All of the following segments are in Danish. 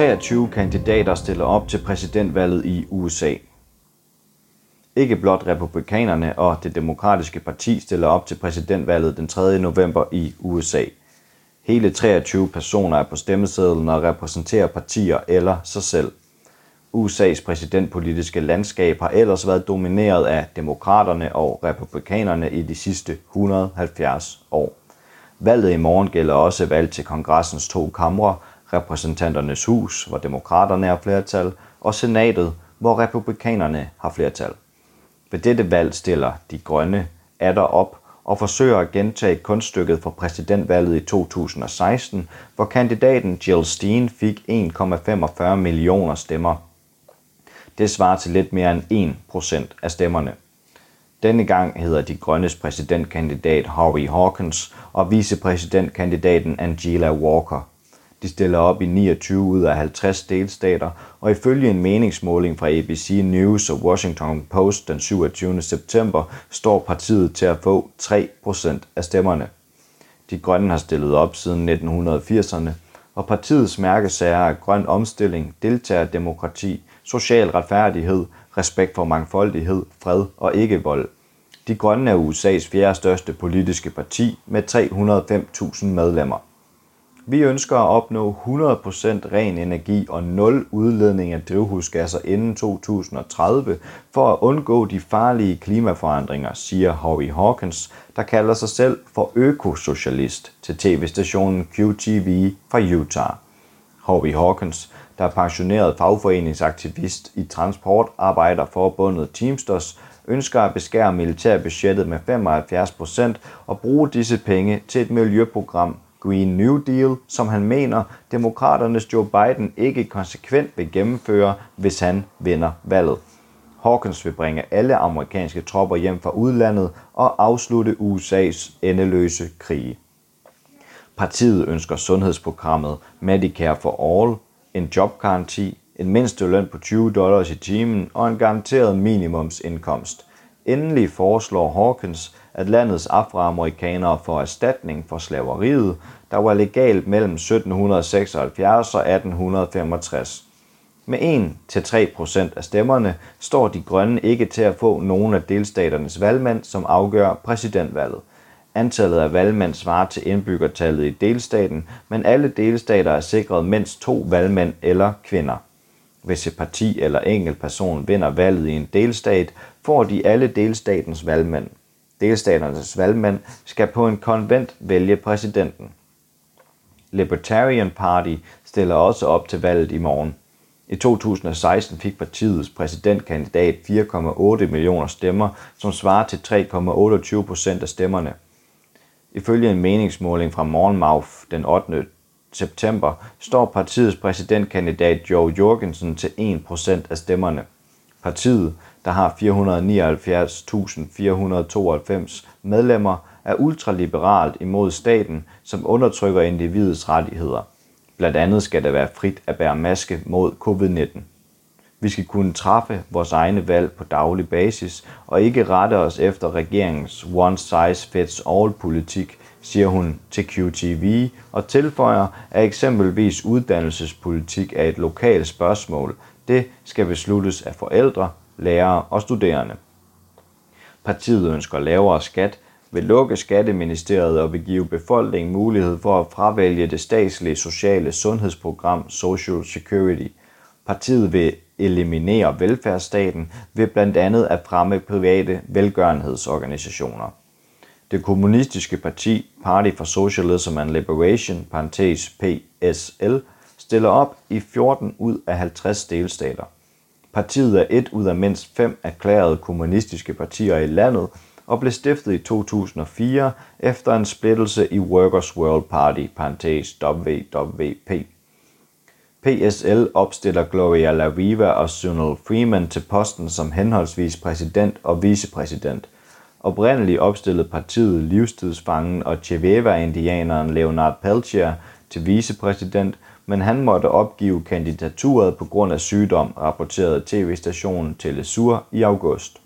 23 kandidater stiller op til præsidentvalget i USA. Ikke blot republikanerne og det demokratiske parti stiller op til præsidentvalget den 3. november i USA. Hele 23 personer er på stemmesedlen og repræsenterer partier eller sig selv. USA's præsidentpolitiske landskab har ellers været domineret af demokraterne og republikanerne i de sidste 170 år. Valget i morgen gælder også valg til kongressens to kamre, repræsentanternes hus, hvor demokraterne har flertal, og senatet, hvor republikanerne har flertal. Ved dette valg stiller de grønne atter op og forsøger at gentage kunststykket fra præsidentvalget i 2016, hvor kandidaten Jill Stein fik 1,45 millioner stemmer. Det svarer til lidt mere end 1% af stemmerne. Denne gang hedder de grønnes præsidentkandidat Harvey Hawkins og vicepræsidentkandidaten Angela Walker. De stiller op i 29 ud af 50 delstater, og ifølge en meningsmåling fra ABC News og Washington Post den 27. september står partiet til at få 3% af stemmerne. De grønne har stillet op siden 1980'erne, og partiets mærkesager er grøn omstilling, deltagerdemokrati, social retfærdighed, respekt for mangfoldighed, fred og ikke-vold. De Grønne er USA's fjerde største politiske parti med 305.000 medlemmer. Vi ønsker at opnå 100% ren energi og nul udledning af drivhusgasser inden 2030 for at undgå de farlige klimaforandringer, siger Howie Hawkins, der kalder sig selv for økosocialist til tv-stationen QTV fra Utah. Howie Hawkins, der er pensioneret fagforeningsaktivist i Transportarbejderforbundet Teamsters, ønsker at beskære militærbudgettet med 75% og bruge disse penge til et miljøprogram, Green New Deal, som han mener, demokraternes Joe Biden ikke konsekvent vil gennemføre, hvis han vinder valget. Hawkins vil bringe alle amerikanske tropper hjem fra udlandet og afslutte USA's endeløse krige. Partiet ønsker sundhedsprogrammet Medicare for All, en jobgaranti, en mindsteløn på 20 dollars i timen og en garanteret minimumsindkomst. Endelig foreslår Hawkins, at landets afroamerikanere får erstatning for slaveriet, der var legalt mellem 1776 og 1865. Med 1-3% af stemmerne står de grønne ikke til at få nogen af delstaternes valgmænd, som afgør præsidentvalget. Antallet af valgmænd svarer til indbyggertallet i delstaten, men alle delstater er sikret mindst to valgmænd eller kvinder. Hvis et parti eller enkelt person vinder valget i en delstat, får de alle delstatens valgmænd. Delstaternes valgmænd skal på en konvent vælge præsidenten. Libertarian Party stiller også op til valget i morgen. I 2016 fik partiets præsidentkandidat 4,8 millioner stemmer, som svarer til 3,28 procent af stemmerne. Ifølge en meningsmåling fra Morgenmouth den 8 september står partiets præsidentkandidat Joe Jorgensen til 1% af stemmerne. Partiet, der har 479.492 medlemmer, er ultraliberalt imod staten, som undertrykker individets rettigheder. Blandt andet skal det være frit at bære maske mod covid-19. Vi skal kunne træffe vores egne valg på daglig basis og ikke rette os efter regeringens one-size-fits-all-politik, siger hun til QTV og tilføjer, at eksempelvis uddannelsespolitik er et lokalt spørgsmål. Det skal besluttes af forældre, lærere og studerende. Partiet ønsker lavere skat, vil lukke Skatteministeriet og vil give befolkningen mulighed for at fravælge det statslige sociale sundhedsprogram Social Security. Partiet vil eliminere velfærdsstaten ved blandt andet at fremme private velgørenhedsorganisationer. Det kommunistiske parti Party for Socialism and Liberation, parentes PSL, stiller op i 14 ud af 50 delstater. Partiet er et ud af mindst fem erklærede kommunistiske partier i landet og blev stiftet i 2004 efter en splittelse i Workers' World Party, parentes WWP. PSL opstiller Gloria La Riva og Sunil Freeman til posten som henholdsvis præsident og vicepræsident. Oprindeligt opstillede partiet livstidsfangen og Cheveva-indianeren Leonard Peltier til vicepræsident, men han måtte opgive kandidaturet på grund af sygdom, rapporterede tv-stationen Telesur i august.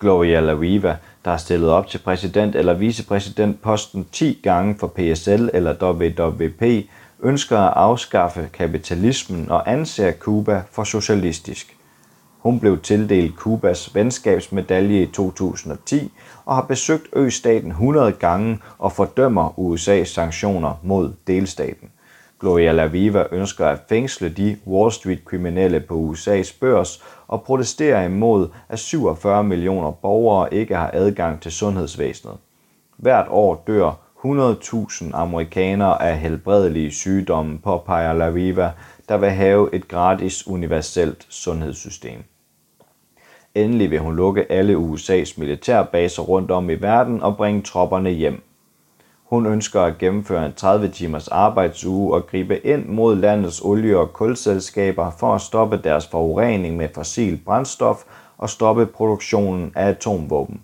Gloria Laviva, der har stillet op til præsident eller vicepræsident posten 10 gange for PSL eller WWP, ønsker at afskaffe kapitalismen og anser Cuba for socialistisk. Hun blev tildelt Kubas venskabsmedalje i 2010 og har besøgt østaten 100 gange og fordømmer USA's sanktioner mod delstaten. Gloria Laviva ønsker at fængsle de Wall Street-kriminelle på USA's børs og protesterer imod, at 47 millioner borgere ikke har adgang til sundhedsvæsenet. Hvert år dør 100.000 amerikanere af helbredelige sygdomme, påpeger Laviva, der vil have et gratis universelt sundhedssystem. Endelig vil hun lukke alle USA's militærbaser rundt om i verden og bringe tropperne hjem. Hun ønsker at gennemføre en 30 timers arbejdsuge og gribe ind mod landets olie- og kulselskaber for at stoppe deres forurening med fossil brændstof og stoppe produktionen af atomvåben.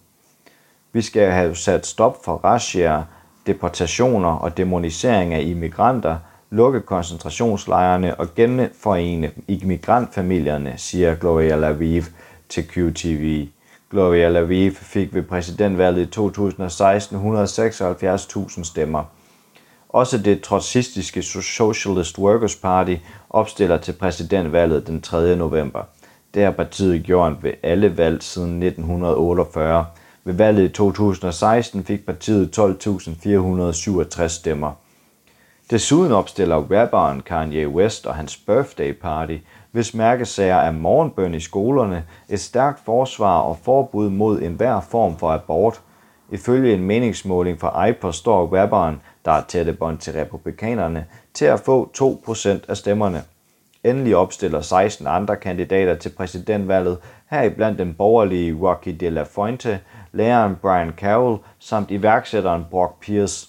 Vi skal have sat stop for razziaer, deportationer og demonisering af immigranter, lukke koncentrationslejrene og genforene immigrantfamilierne, siger Gloria Laviv til QTV. Gloria Laviv fik ved præsidentvalget i 2016 176.000 stemmer. Også det trotsistiske Socialist Workers Party opstiller til præsidentvalget den 3. november. Det har partiet gjort ved alle valg siden 1948. Ved valget i 2016 fik partiet 12.467 stemmer. Desuden opstiller rapperen Kanye West og hans birthday party, hvis mærkesager er morgenbøn i skolerne, et stærkt forsvar og forbud mod enhver form for abort. Ifølge en meningsmåling fra iPod står rapperen, der er tætte bånd til republikanerne, til at få 2% af stemmerne. Endelig opstiller 16 andre kandidater til præsidentvalget, heriblandt den borgerlige Rocky de la Fuente, læreren Brian Carroll samt iværksætteren Brock Pierce.